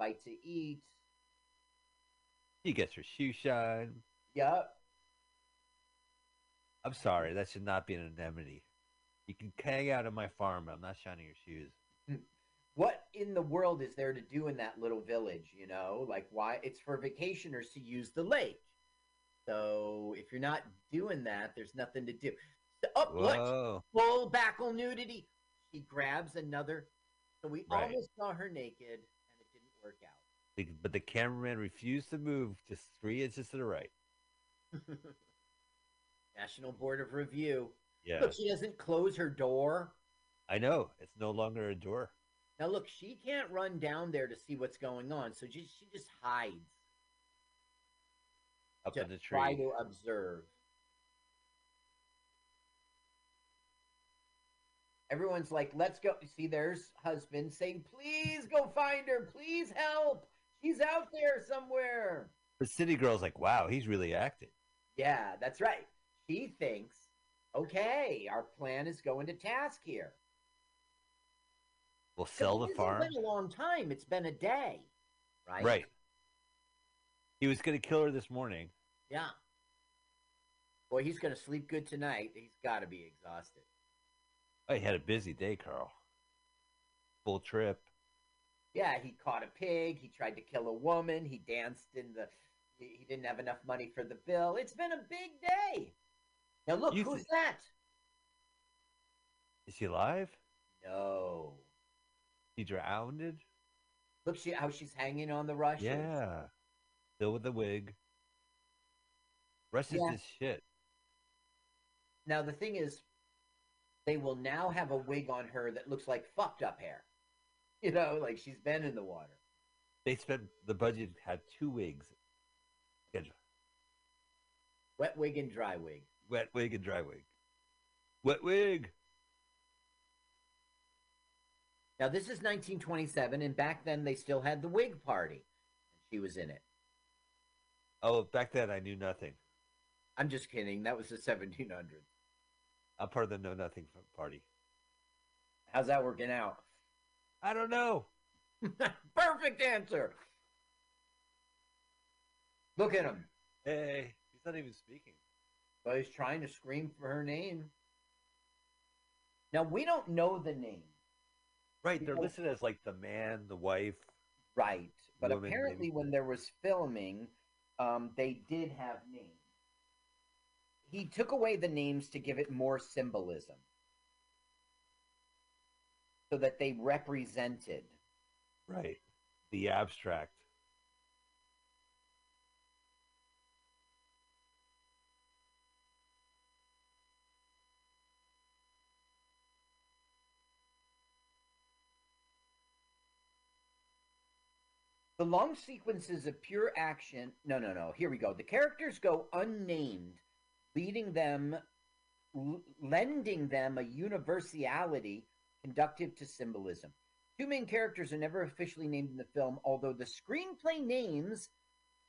bite to eat. She gets her shoe shine. Yep. I'm sorry, that should not be an indemnity. You can hang out on my farm, but I'm not shining your shoes. Mm. What in the world is there to do in that little village? You know, like why? It's for vacationers to use the lake. So if you're not doing that, there's nothing to do. So, oh, look, full backle nudity. She grabs another. So we Right. almost saw her naked, and it didn't work out. But the cameraman refused to move just three inches to the right. National Board of Review. Yeah. Look, she doesn't close her door. I know. It's no longer a door. Now look, she can't run down there to see what's going on, so just, she just hides Up to in the tree. try to observe. Everyone's like, "Let's go." See, there's husband saying, "Please go find her. Please help. She's out there somewhere." The city girl's like, wow, he's really acting. Yeah, that's right. She thinks, "Okay, our plan is going to task here." We'll sell the farm. It's been a long time. It's been a day, right? Right. He was going to kill her this morning. Yeah. Boy, he's going to sleep good tonight. He's got to be exhausted. Oh, he had a busy day, Carl. Full trip. Yeah, he caught a pig. He tried to kill a woman. He danced in the. He didn't have enough money for the bill. It's been a big day. Now look, You who's thi- that? Is he alive? No. He drowned? Look, she how she's hanging on the rushes. Yeah. Still with the wig. Rush is Yeah. his shit. Now the thing is, they will now have a wig on her that looks like fucked up hair. You know, like she's been in the water. They spent the budget had two wigs. Wet wig and dry wig. Wet wig and dry wig. Wet wig. Now this is 1927, and back then they still had the wig party, and she was in it. Oh, back then I knew nothing. I'm just kidding. That was the 1700s. I'm part of the know nothing party. How's that working out? I don't know. Perfect answer. Look at him. Hey, he's not even speaking. Well, he's trying to scream for her name. Now we don't know the name, Right, they're listed as like the man, the wife. right? But Woman, apparently, maybe. when there was filming, um, they did have names. He took away the names to give it more symbolism, so that they represented. Right. The abstract. The long sequences of pure action. No, no, no. Here we go. The characters go unnamed, leading them, l- lending them a universality conductive to symbolism. Two main characters are never officially named in the film, although the screenplay names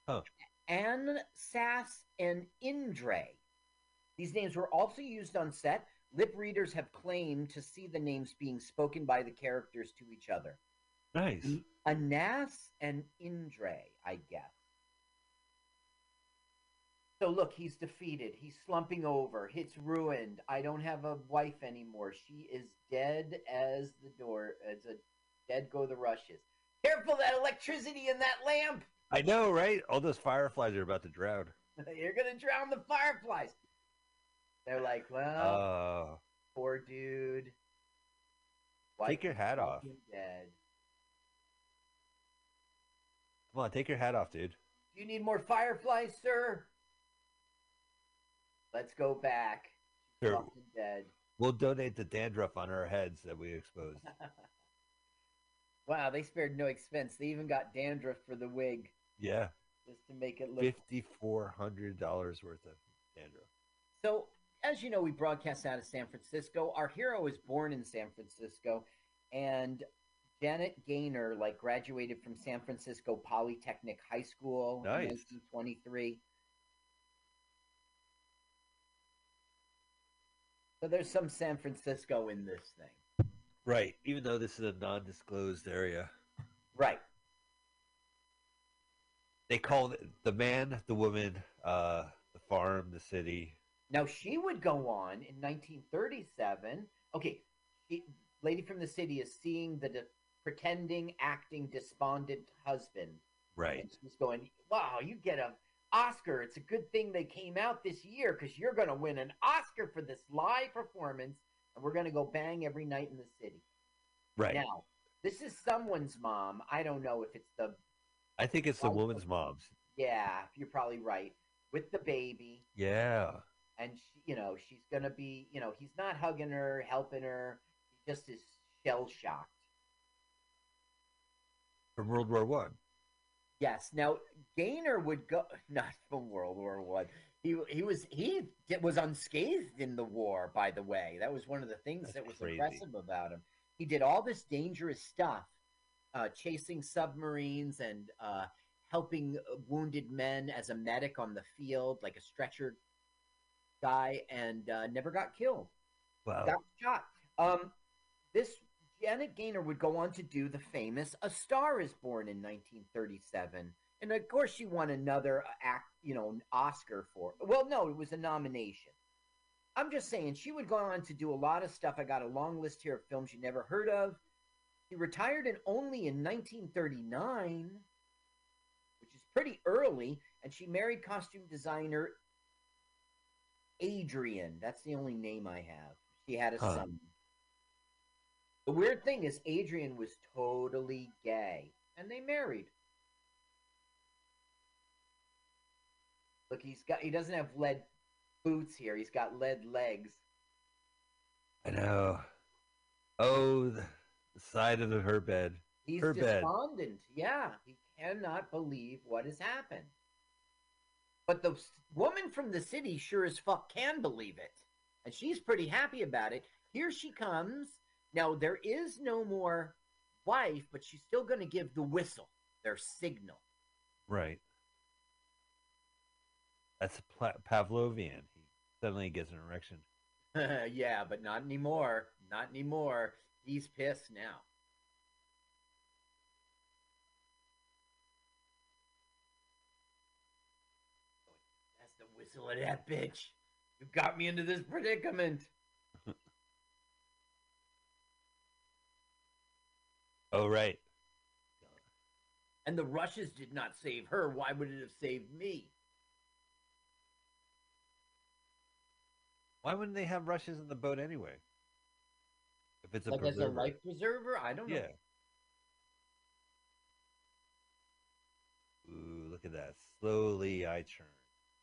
Huh. Anne Sass and Indre. These names were also used on set. Lip readers have claimed to see the names being spoken by the characters to each other. Nice. Anas and Indre, I guess. So look, he's defeated. He's slumping over. It's ruined. I don't have a wife anymore. She is dead as the door. As a dead go the rushes. Careful that electricity in that lamp. I know, right? All those fireflies are about to drown. You're gonna drown the fireflies. They're like, well, Oh. poor dude. Take your hat off. Dead. Come on, take your hat off, dude. Do you need more fireflies, sir? Let's go back. Sure. Dead. We'll donate the dandruff on our heads that we exposed. wow, they spared no expense. They even got dandruff for the wig Yeah. just to make it look. Fifty-four hundred dollars worth of dandruff. So, as you know, we broadcast out of San Francisco. Our hero was born in San Francisco, and Janet Gaynor like graduated from San Francisco Polytechnic High School Nice. in 1923. So there's some San Francisco in this thing. Right. Even though this is a non-disclosed area. Right. They called it the man, the woman, uh, the farm, the city. Now she would go on in 1937. Okay, she, lady from the city is seeing the de- pretending, acting, despondent husband. Right. And she's going, "Wow, you get a Oscar. It's a good thing they came out this year because you're going to win an Oscar for this live performance, and we're going to go bang every night in the city." Right. Now, this is someone's mom. I don't know if it's the I think it's the woman's mom's. yeah. You're probably right with the baby. Yeah. and she, you know she's gonna be you know he's not hugging her helping her he just is shell shocked From World War One. Yes now gaynor would go not from world war one he he was he was unscathed in the war by the way that was one of the things That's that was crazy. impressive about him he did all this dangerous stuff uh, chasing submarines and uh, helping wounded men as a medic on the field like a stretcher guy and uh, never got killed Wow. got shot. Um, this Janet Gaynor would go on to do the famous "A Star Is Born" in 1937, and of course she won another uh, act, you know, Oscar for. Well, no, it was a nomination. I'm just saying she would go on to do a lot of stuff. I got a long list here of films you never heard of. She retired in only in 1939, which is pretty early, and she married costume designer Adrian. That's the only name I have. She had a Huh. son. The weird thing is, Adrian was totally gay, and they married. Look, he's got. He doesn't have lead boots here. He's got lead legs. I know. Oh, the, the side of her bed. He's Her bed. despondent. Yeah, he cannot believe what has happened. But the woman from the city sure as fuck can believe it. And she's pretty happy about it. Here she comes. Now, there is no more wife, but she's still going to give the whistle, their signal. Right. That's Pla- Pavlovian. He suddenly gets an erection. yeah, but not anymore. Not anymore. He's pissed now. That's the whistle of that bitch. You got me into this predicament. Oh, right. And the rushes did not save her. Why would it have saved me? Why wouldn't they have rushes in the boat anyway? If it's a like as a life preserver? I don't know. Yeah. Ooh, look at that. Slowly I turn.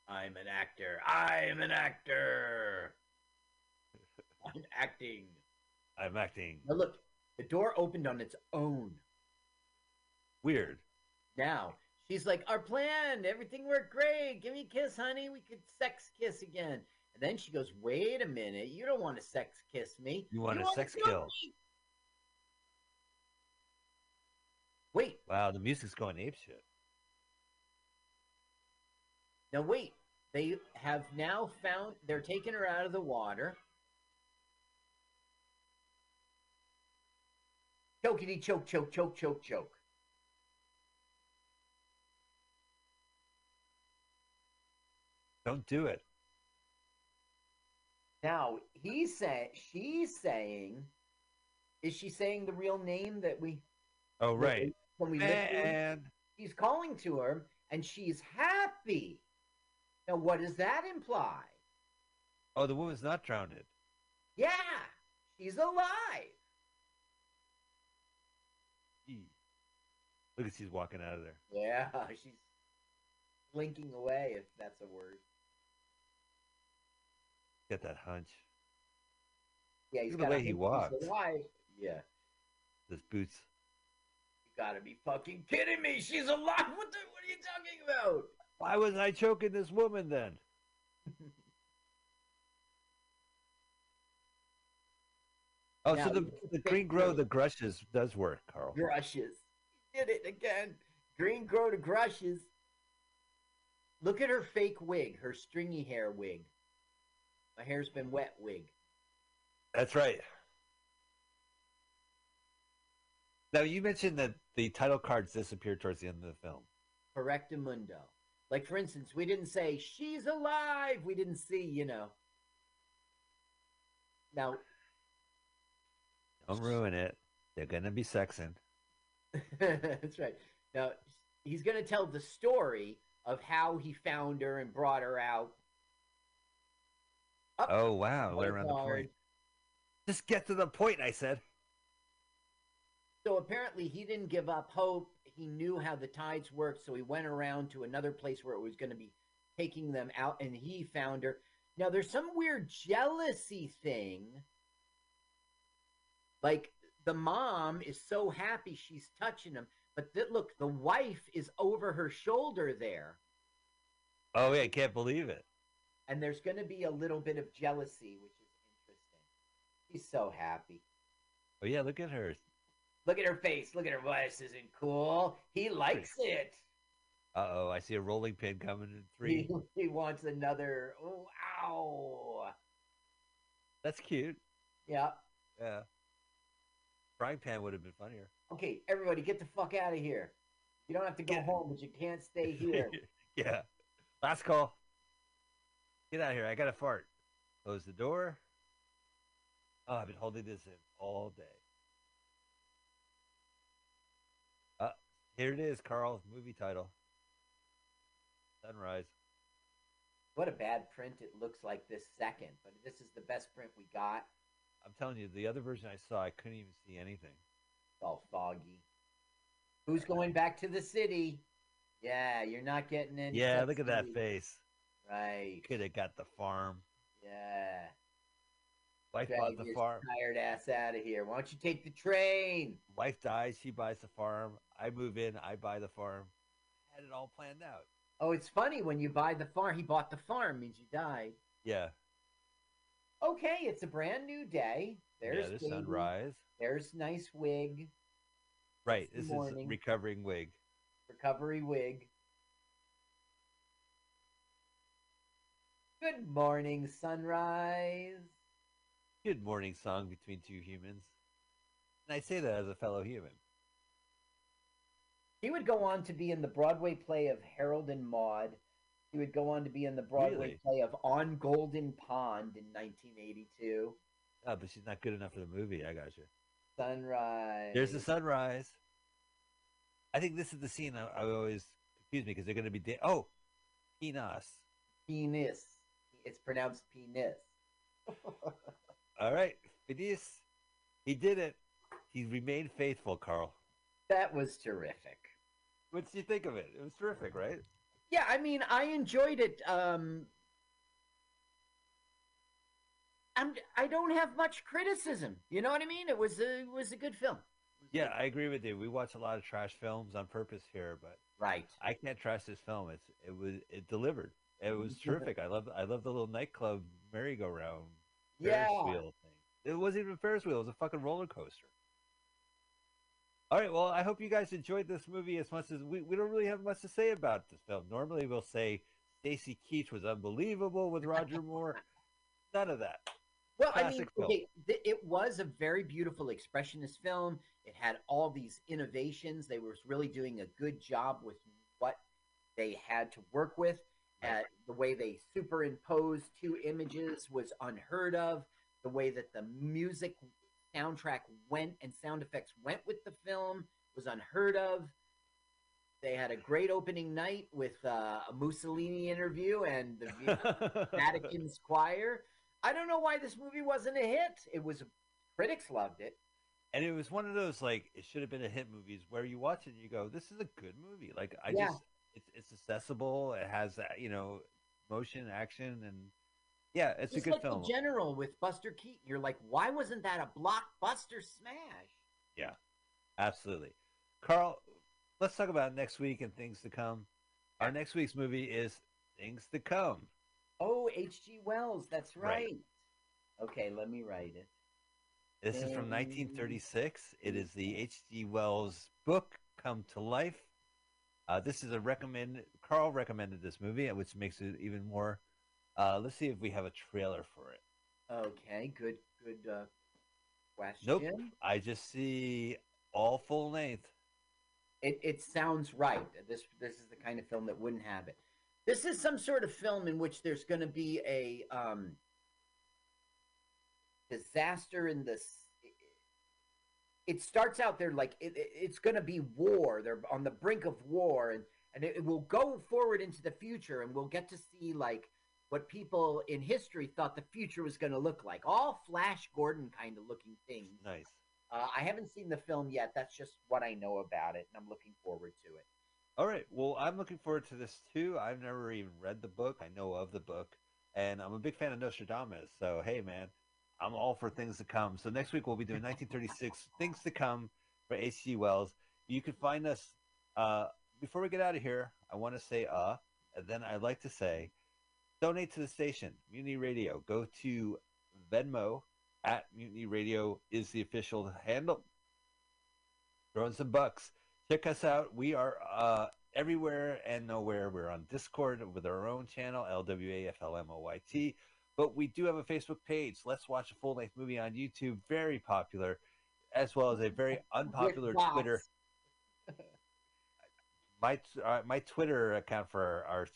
I'm an actor. I'm an actor. I'm acting. I'm acting. Now look, the door opened on its own. Weird. Now she's like, "Our plan, everything worked great. Give me a kiss, honey. We could sex kiss again." And then she goes, "Wait a minute. You don't want to sex kiss me. You want a sex kill kill." me." Wait, Wow, the music's going apeshit. now wait. They have now found. They're taking her out of the water. Chokety choke choke choke choke choke. Don't do it. Now he's saying she's saying, is she saying the real name that we Oh, right. when we? And He's calling to her, and she's happy. Now, what does that imply? oh, the woman's not drowned. Yeah, she's alive. Look at she's walking out of there. Yeah, she's blinking away, if that's a word. Get that hunch. Yeah, he's Look got the way he walks. Alive. Yeah, Those boots. you gotta be fucking kidding me. She's alive. What the? What are you talking about? Why was I choking this woman then? Oh, Now, so the, the green grow the grushes does work, Carl. Grushes. Did it again. Green grow to grushes. Look at her fake wig, her stringy hair wig. My hair's been wet wig. That's right. Now you mentioned that the title cards disappeared towards the end of the film. correctamundo. Like for instance, we didn't say she's alive. We didn't see, you know. Now, Don't ruin it. They're gonna be sexing. that's right. Now he's going to tell the story of how he found her and brought her out. Up Oh wow, right around the point. Just get to the point, I said. So apparently he didn't give up hope. He knew how the tides worked, so he went around to another place where it was going to be taking them out, and he found her. Now there's some weird jealousy thing. Like the mom is so happy she's touching him, but th- look, the wife is over her shoulder there, Oh yeah, I can't believe it. and there's going to be a little bit of jealousy, which is interesting. He's so happy. Oh yeah, look at her. Look at her face. Look at her voice. Isn't cool? He likes it. Uh oh, I see a rolling pin coming in He, three. he wants another. Oh, ow. That's cute. Yeah. Yeah. Frying pan would have been funnier. Okay, everybody, get the fuck out of here. You don't have to go Get- home, but you can't stay here. yeah. Last call. Get out of here. I got to fart. Close the door. Oh, I've been holding this in all day. Uh, here it is, Carl. Movie title. Sunrise. what a bad print it looks like this second, but this is the best print we got. I'm telling you, the other version I saw, I couldn't even see anything. It's all foggy. Who's going back to the city? Yeah, you're not getting in. Yeah, look at that face. Right. Could have got the farm. Yeah. Wife Drag bought the farm. tired ass out of here. Why don't you take the train? Wife dies. She buys the farm. I move in. I buy the farm. Had it all planned out. Oh, it's funny when you buy the farm. He bought the farm means you died. Yeah. Okay, it's a brand new day. There's yeah, baby. sunrise. There's nice wig, Right. This morning. is recovering wig. recovery wig. Good morning, sunrise. Good morning song between two humans. And I say that as a fellow human. He would go on to be in the Broadway play of Harold and Maude. He would go on to be in the Broadway Really? play of On Golden Pond in 1982. Oh, but she's not good enough for the movie. I got you. Sunrise. There's the sunrise. I think this is the scene I, I always confuse me because they're going to be. Da- oh, Penis. penis. It's pronounced penis. All right, Phineas. He did it. He remained faithful, Carl. that was terrific. What did you think of it? It was terrific, right? Yeah, I mean, I enjoyed it. Um, I'm, I don't have much criticism. You know what I mean? It was a, it was a good film. Yeah. I agree with you. We watch a lot of trash films on purpose here, but right. I can't trash this film. It's it was it delivered. It was terrific. I love I love the little nightclub merry-go-round Yeah. Ferris wheel thing. It wasn't even a Ferris wheel. It was a fucking roller coaster. All right. Well, I hope you guys enjoyed this movie as much as we, we don't really have much to say about this film. Normally, we'll say Stacy Keach was unbelievable with Roger Moore. None of that. Well, I mean, Classic okay, th- it was a very beautiful expressionist film. It had all these innovations. They were really doing a good job with what they had to work with. Uh, the way they superimposed two images was unheard of. The way that the music soundtrack went and sound effects went with the film was unheard of. They had a great opening night with uh, a Mussolini interview and the Vatican's choir. I don't know why this movie wasn't a hit. It was critics loved it. and it was one of those like it should have been a hit movies where you watch it and you go, "This is a good movie." Like I Yeah. just it's it's accessible. It has you know motion, action, and yeah, it's Just a good like film. the General with Buster Keaton. You're like, why wasn't that a blockbuster smash? Yeah, absolutely. Carl, let's talk about next week and things to come. Our next week's movie is Things to Come. Oh, H.G. Wells. That's right. Right. Okay, let me write it. This is from Um, 1936. It is the H.G. Wells book Come to Life. Uh, this is a recommend. Carl recommended this movie, which makes it even more. Uh, let's see if we have a trailer for it. Okay, good, good uh, question. Nope. I just see all full length. It it sounds right. This this is the kind of film that wouldn't have it. This is some sort of film in which there's going to be a um, disaster in this. It starts out there like it, it- it's going to be war. They're on the brink of war, and and it, it will go forward into the future, and we'll get to see like what people in history thought the future was going to look like. All Flash Gordon kind of looking things. Nice. Uh, I haven't seen the film yet. That's just what I know about it, and I'm looking forward to it. All right. Well, I'm looking forward to this too. I've never even read the book. I know of the book, and I'm a big fan of Nostradamus. So, hey, man, I'm all for things to come. So next week we'll be doing 1936 Things to Come for H.G. Wells. You can find us. Uh, before we get out of here, I want to say uh, and then I'd like to say, donate to the station, Mutiny Radio. Go to Venmo at Mutiny Radio is the official handle. Throw in some bucks check us out. We are uh, everywhere and nowhere. We're on Discord with our own channel, LWAFLMOYT. But we do have a Facebook page. Let's watch a full length movie on YouTube. Very popular, as well as a very unpopular Twitter. My uh, my Twitter account for our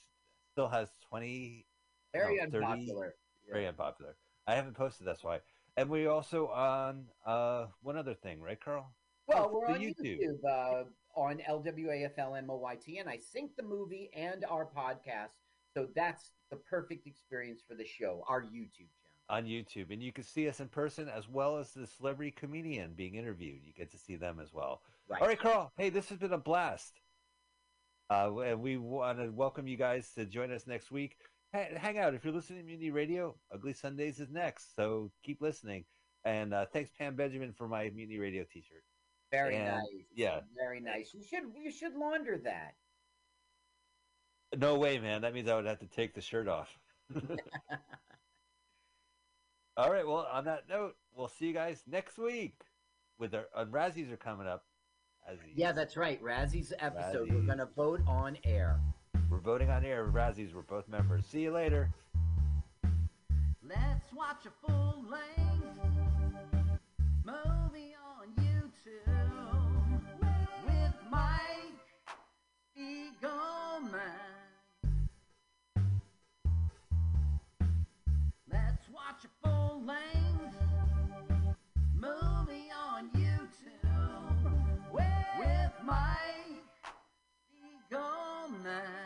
still has twenty. Very no, 30 unpopular. Very unpopular. I haven't posted. That's why. And we also on uh, one other thing, right, Carl? Well, Oh, we're on YouTube. YouTube, uh, on LWAFLMOYT, and I sync the movie and our podcast. So that's the perfect experience for the show, our YouTube channel. on YouTube, and you can see us in person as well as the celebrity comedian being interviewed. You get to see them as well. Right. All right, Carl. Hey, this has been a blast. Uh, and we want to welcome you guys to join us next week. Ha- hang out if you're listening to Mutiny Radio. Ugly Sundays is next, so keep listening. And uh, thanks, Pam Benjamin, for my Mutiny Radio T-shirt. Very And, nice. yeah. Very nice. You should you should launder that. No way, man. That means I would have to take the shirt off. All right. Well, on that note, we'll see you guys next week. With our uh, Razzies are coming up. Razzies. Yeah, that's right. Razzie's episode. We're gonna vote on air. We're voting on air. Razzies. We're both members. See you later. Let's watch a full length movie on YouTube with Mike Spiegelman. Let's watch a full length movie on YouTube with Mike Spiegelman.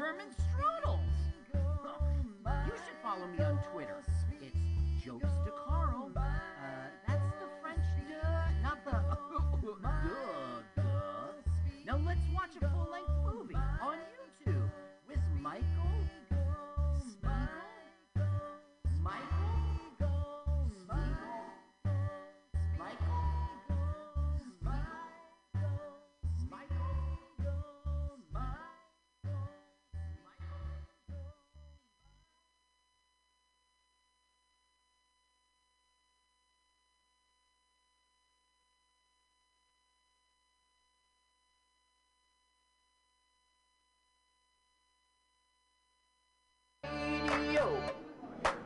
German strudels. You should follow me on Twitter. It's Jokes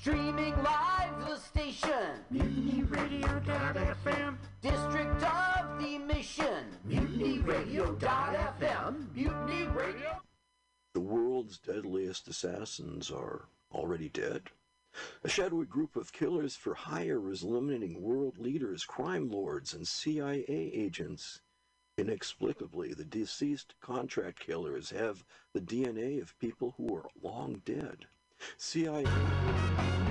Streaming live the station. MutinyRadio.fm. District of the Mission. MutinyRadio.fm. Mutiny Radio. The world's deadliest assassins are already dead. A shadowy group of killers for hire is eliminating world leaders, crime lords, and CIA agents. Inexplicably, the deceased contract killers have the DNA of people who are long dead. CIA.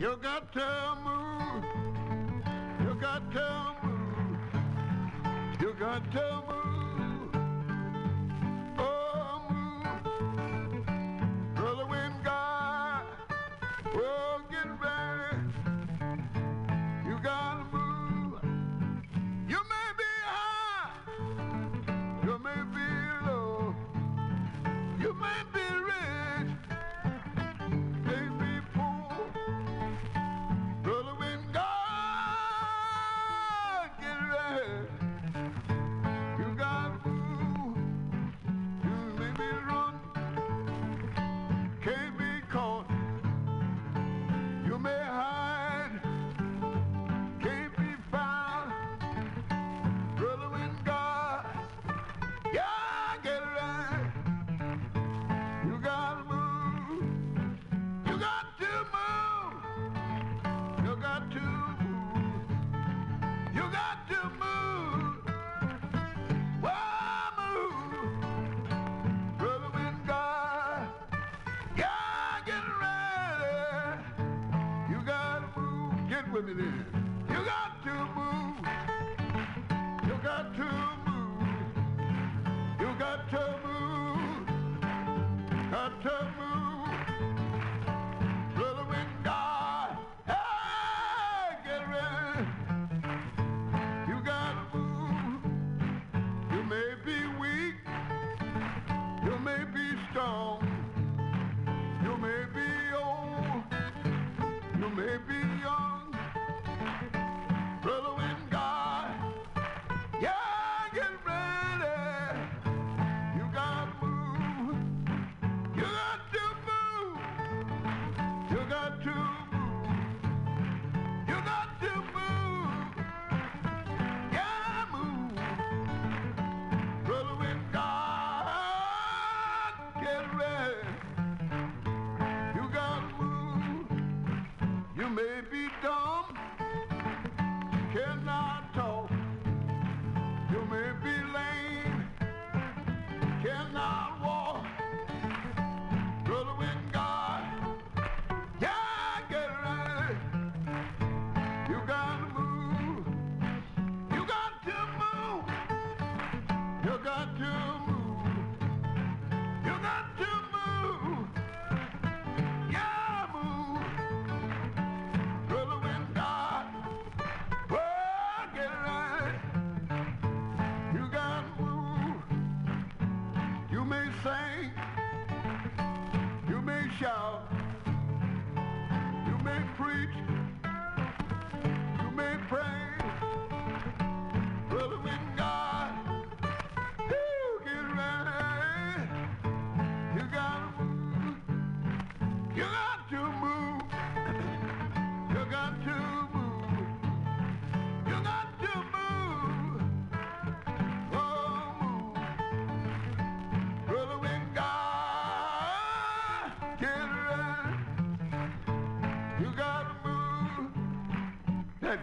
You got to move. You got to move. You got to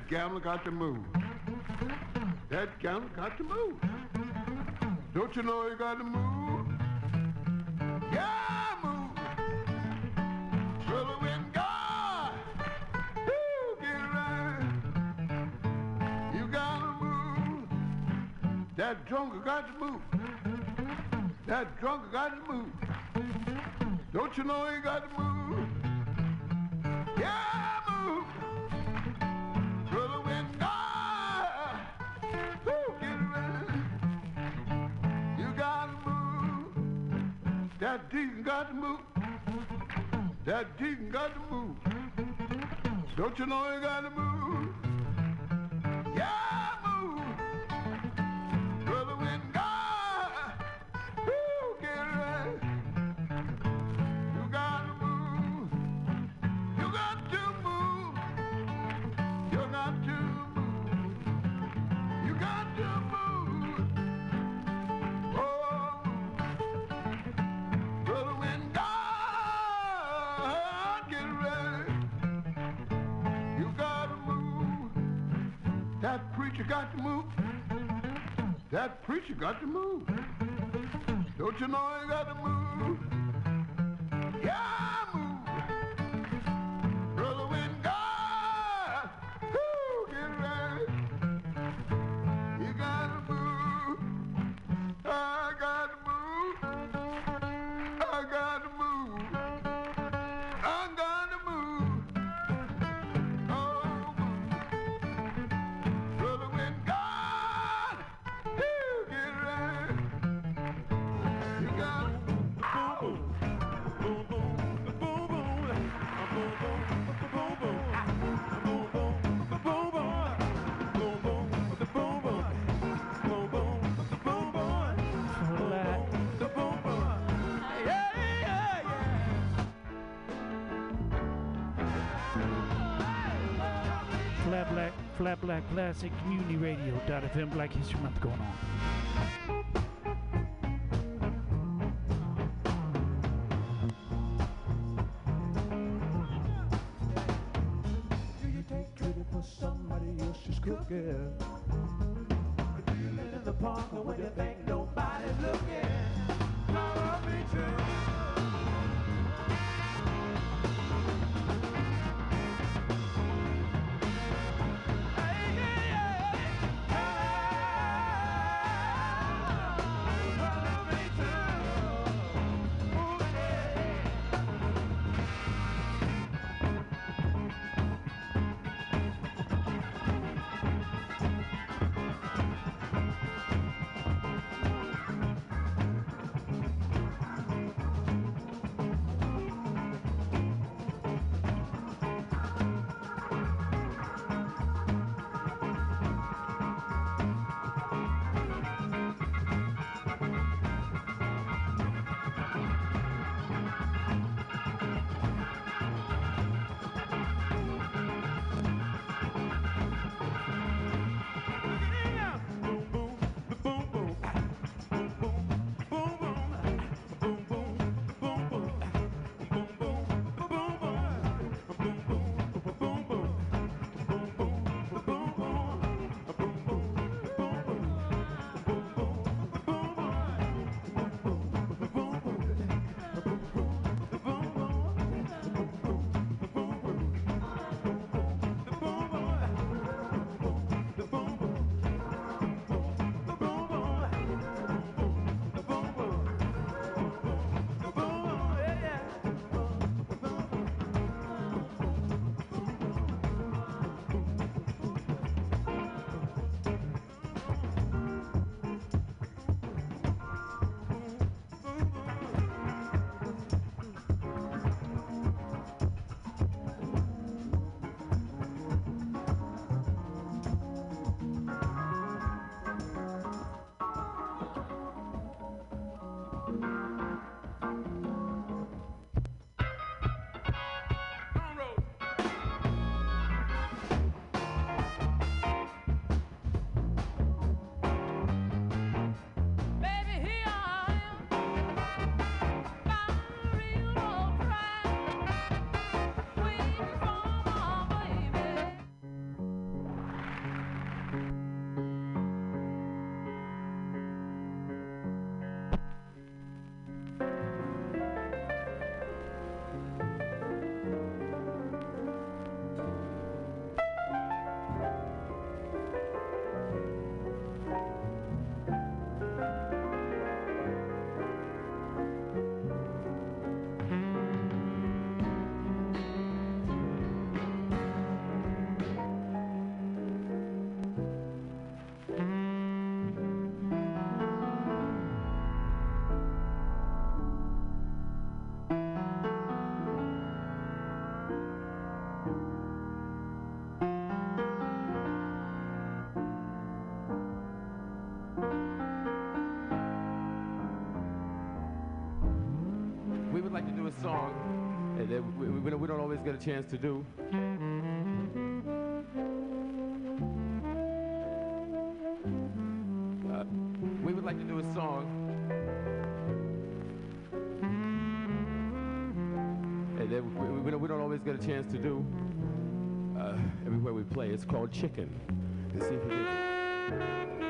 gambler got to move. That gambler got to move. Don't you know you got to move? Yeah, move. Brother with God. Woo, get around. You got to move. That drunker got to move. That drunker got to move. Don't you know you got to move? That deacon got to move. That deacon got to move. Don't you know he got to move? got to move. Don't you know I got Black Classic, Community Radio, FM, Black History Month going on. in the park when you think nobody's looking. we don't, we don't always get a chance to do. Uh, we would like to do a song. And we, we, don't, we don't always get a chance to do uh, everywhere we play. It's called Chicken. Let's see if we can.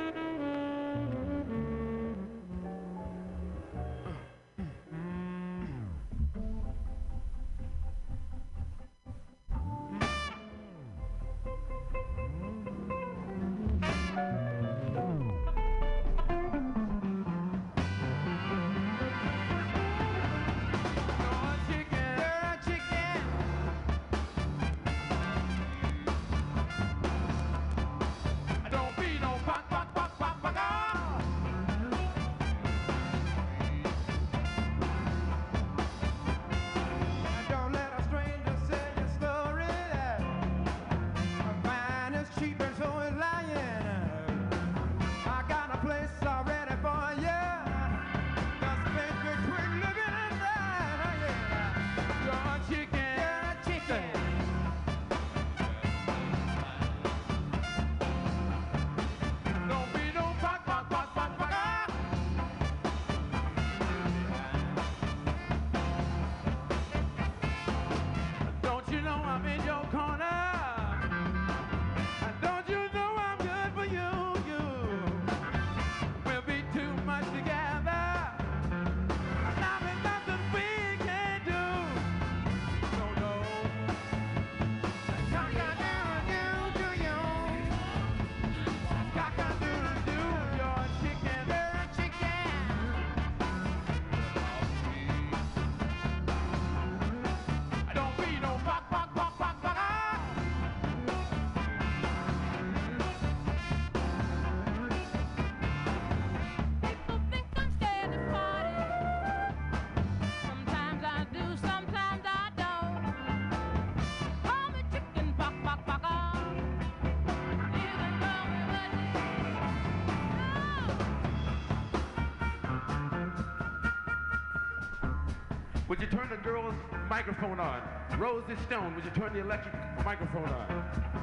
Would you turn the girl's microphone on? Rose Stone, would you turn the electric microphone on?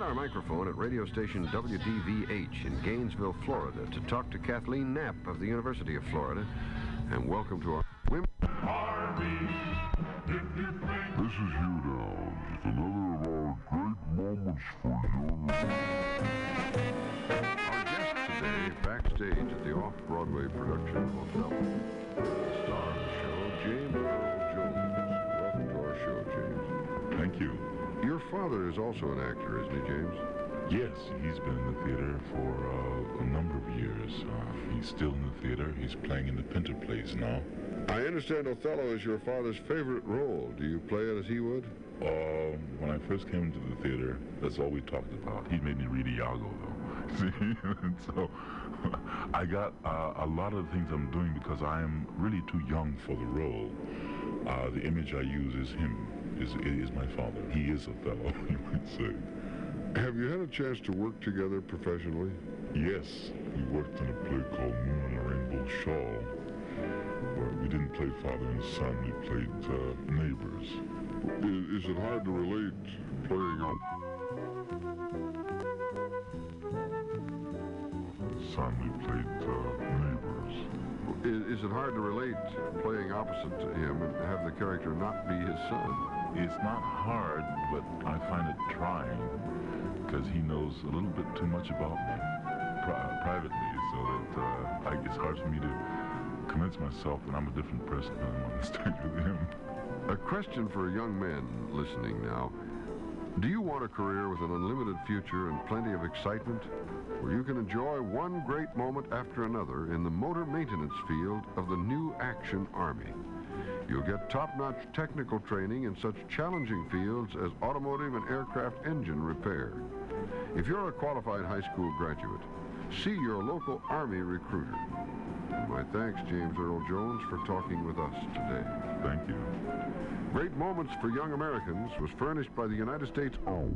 Had our microphone at radio station WDVH in Gainesville, Florida, to talk to Kathleen Knapp of the University of Florida. And welcome to our women. This is Hugh Downs with another of our great moments for young Our guest today, backstage at the off-Broadway production of Othello. Father is also an actor, isn't he, James? Yes, he's been in the theater for uh, a number of years. Uh, he's still in the theater. He's playing in the Pinter plays now. I understand Othello is your father's favorite role. Do you play it as he would? Um, when I first came into the theater, that's all we talked about. He made me read Iago, though. See, and so I got uh, a lot of the things I'm doing because I am really too young for the role. Uh, the image I use is him, is is my father. He is Othello, you might say. Have you had a chance to work together professionally? Yes, we worked in a play called Moon on a Rainbow Shawl. But we didn't play father and son. We played uh, neighbors. Is, is it hard to relate playing out? Son, we played uh, neighbors. Is, is it hard to relate playing opposite to him and have the character not be his son? It's not hard, but I find it trying because he knows a little bit too much about me pri- privately, so that uh, I, it's hard for me to convince myself that I'm a different person when I'm on the stage with him. A question for a young men listening now. Do you want a career with an unlimited future and plenty of excitement? Where you can enjoy one great moment after another in the motor maintenance field of the new Action Army. You'll get top-notch technical training in such challenging fields as automotive and aircraft engine repair. If you're a qualified high school graduate, see your local Army recruiter. My thanks, James Earl Jones, for talking with us today. Thank you. Great Moments for Young Americans was furnished by the United States Army.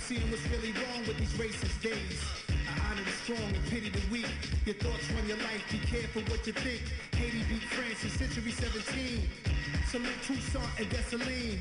Seeing what's really wrong with these racist days. I honor the strong and pity the weak. Your thoughts run your life, be careful what you think. Haiti beat France in century 17. Salute Toussaint and Dessalines.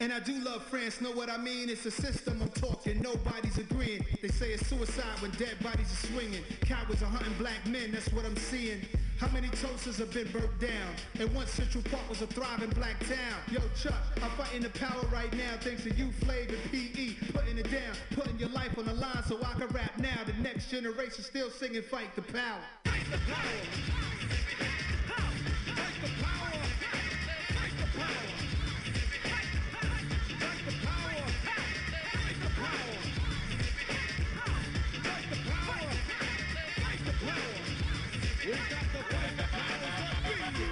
And I do love France, know what I mean? It's a system I'm talking, nobody's agreeing. They say it's suicide when dead bodies are swinging. Cowards are hunting black men, that's what I'm seeing. How many Tulsas have been burnt down? And once Central Park was a thriving black town. Yo, Chuck, I'm fighting the power right now thanks to you, Flav and PE. Putting it down, putting your life on the line so I can rap now. The next generation still singing Fight the Power. Fight the power.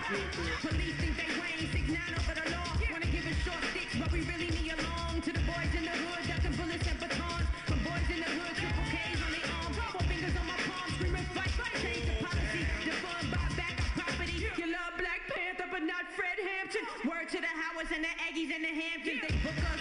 Police think they reign, six nine over the law. Wanna give us short sticks, but we really need a long. To the boys in the hood, ducking bullets and batons. From boys in the hood, triple K's on their arms. Four fingers on my palm, screaming fight, fight. Change the policy, defund, buy back our property. You love Black Panther, but not Fred Hampton. Word to the Howards and the Aggies and the Hamptons. They book us,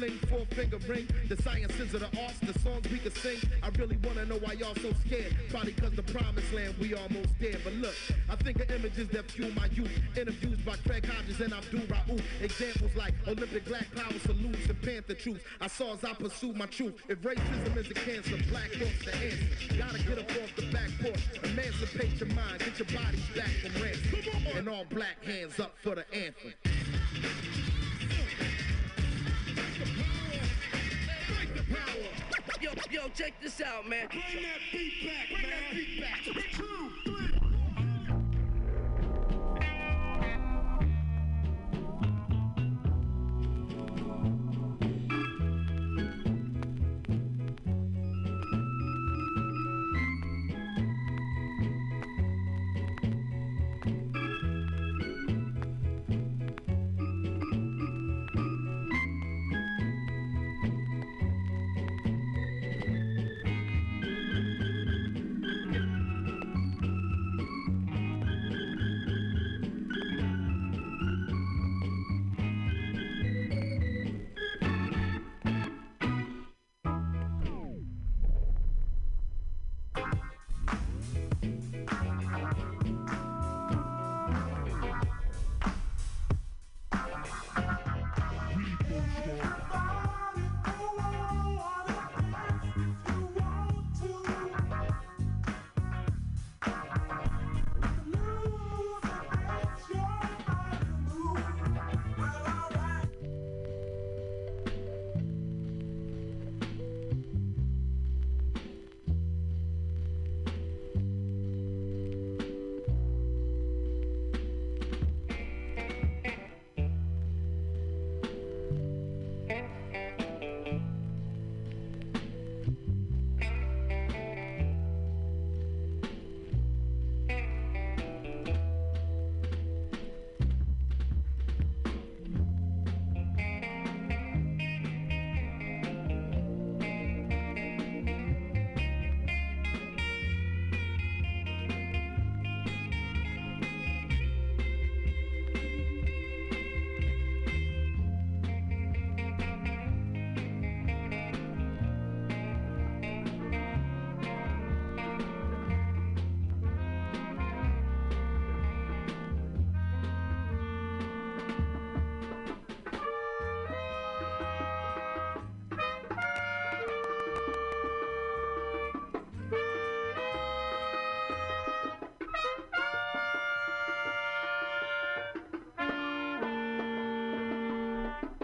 four finger ring? The sciences of the arts, the songs we could sing. I really wanna know why y'all so scared. Probably cause the promised land we almost there. But look, I think of images that fuel my youth. Interviews by Craig Hodges and Abdul Rauf. Examples like Olympic black power salutes and Panther truth. I saw as I pursue my truth. If racism is a cancer, black thoughts the answer. Gotta get up off the back porch. Emancipate your mind. Get your bodies back from ransom. And all black hands up for the anthem. Yo, yo, check this out, man. Bring that beat back, Bring that beat back. Two, three.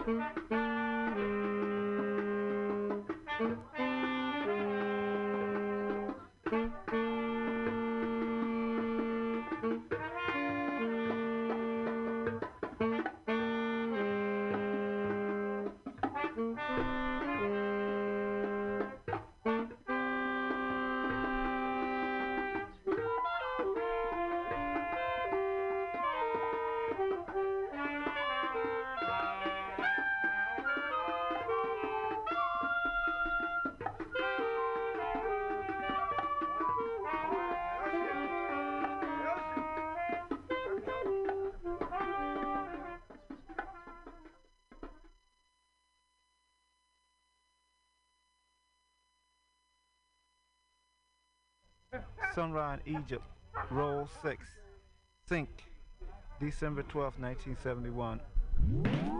Mm-hmm. Sunrise, Egypt, Roll 6, Sync, December 12, 1971.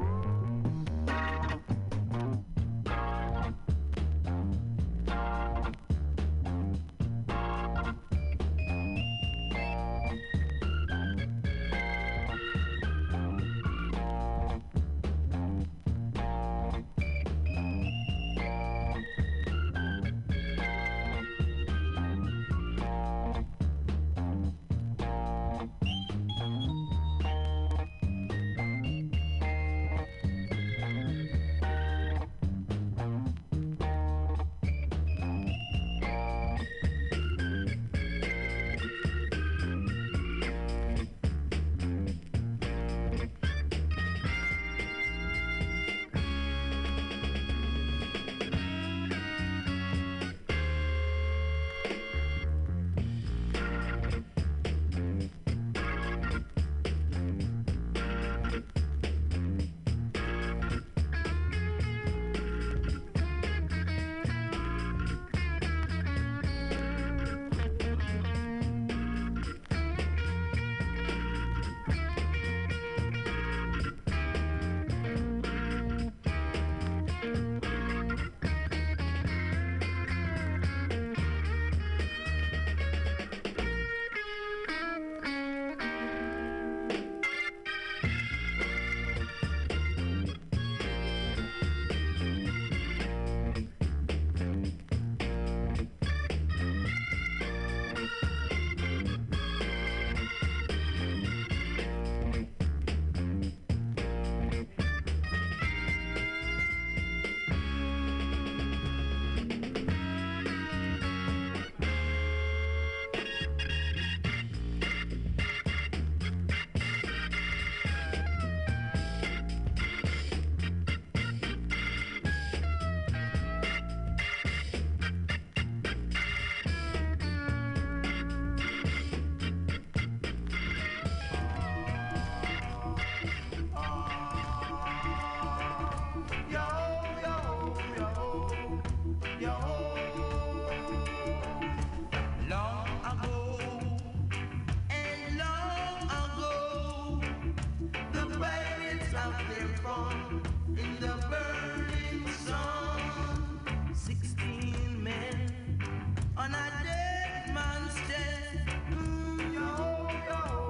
on.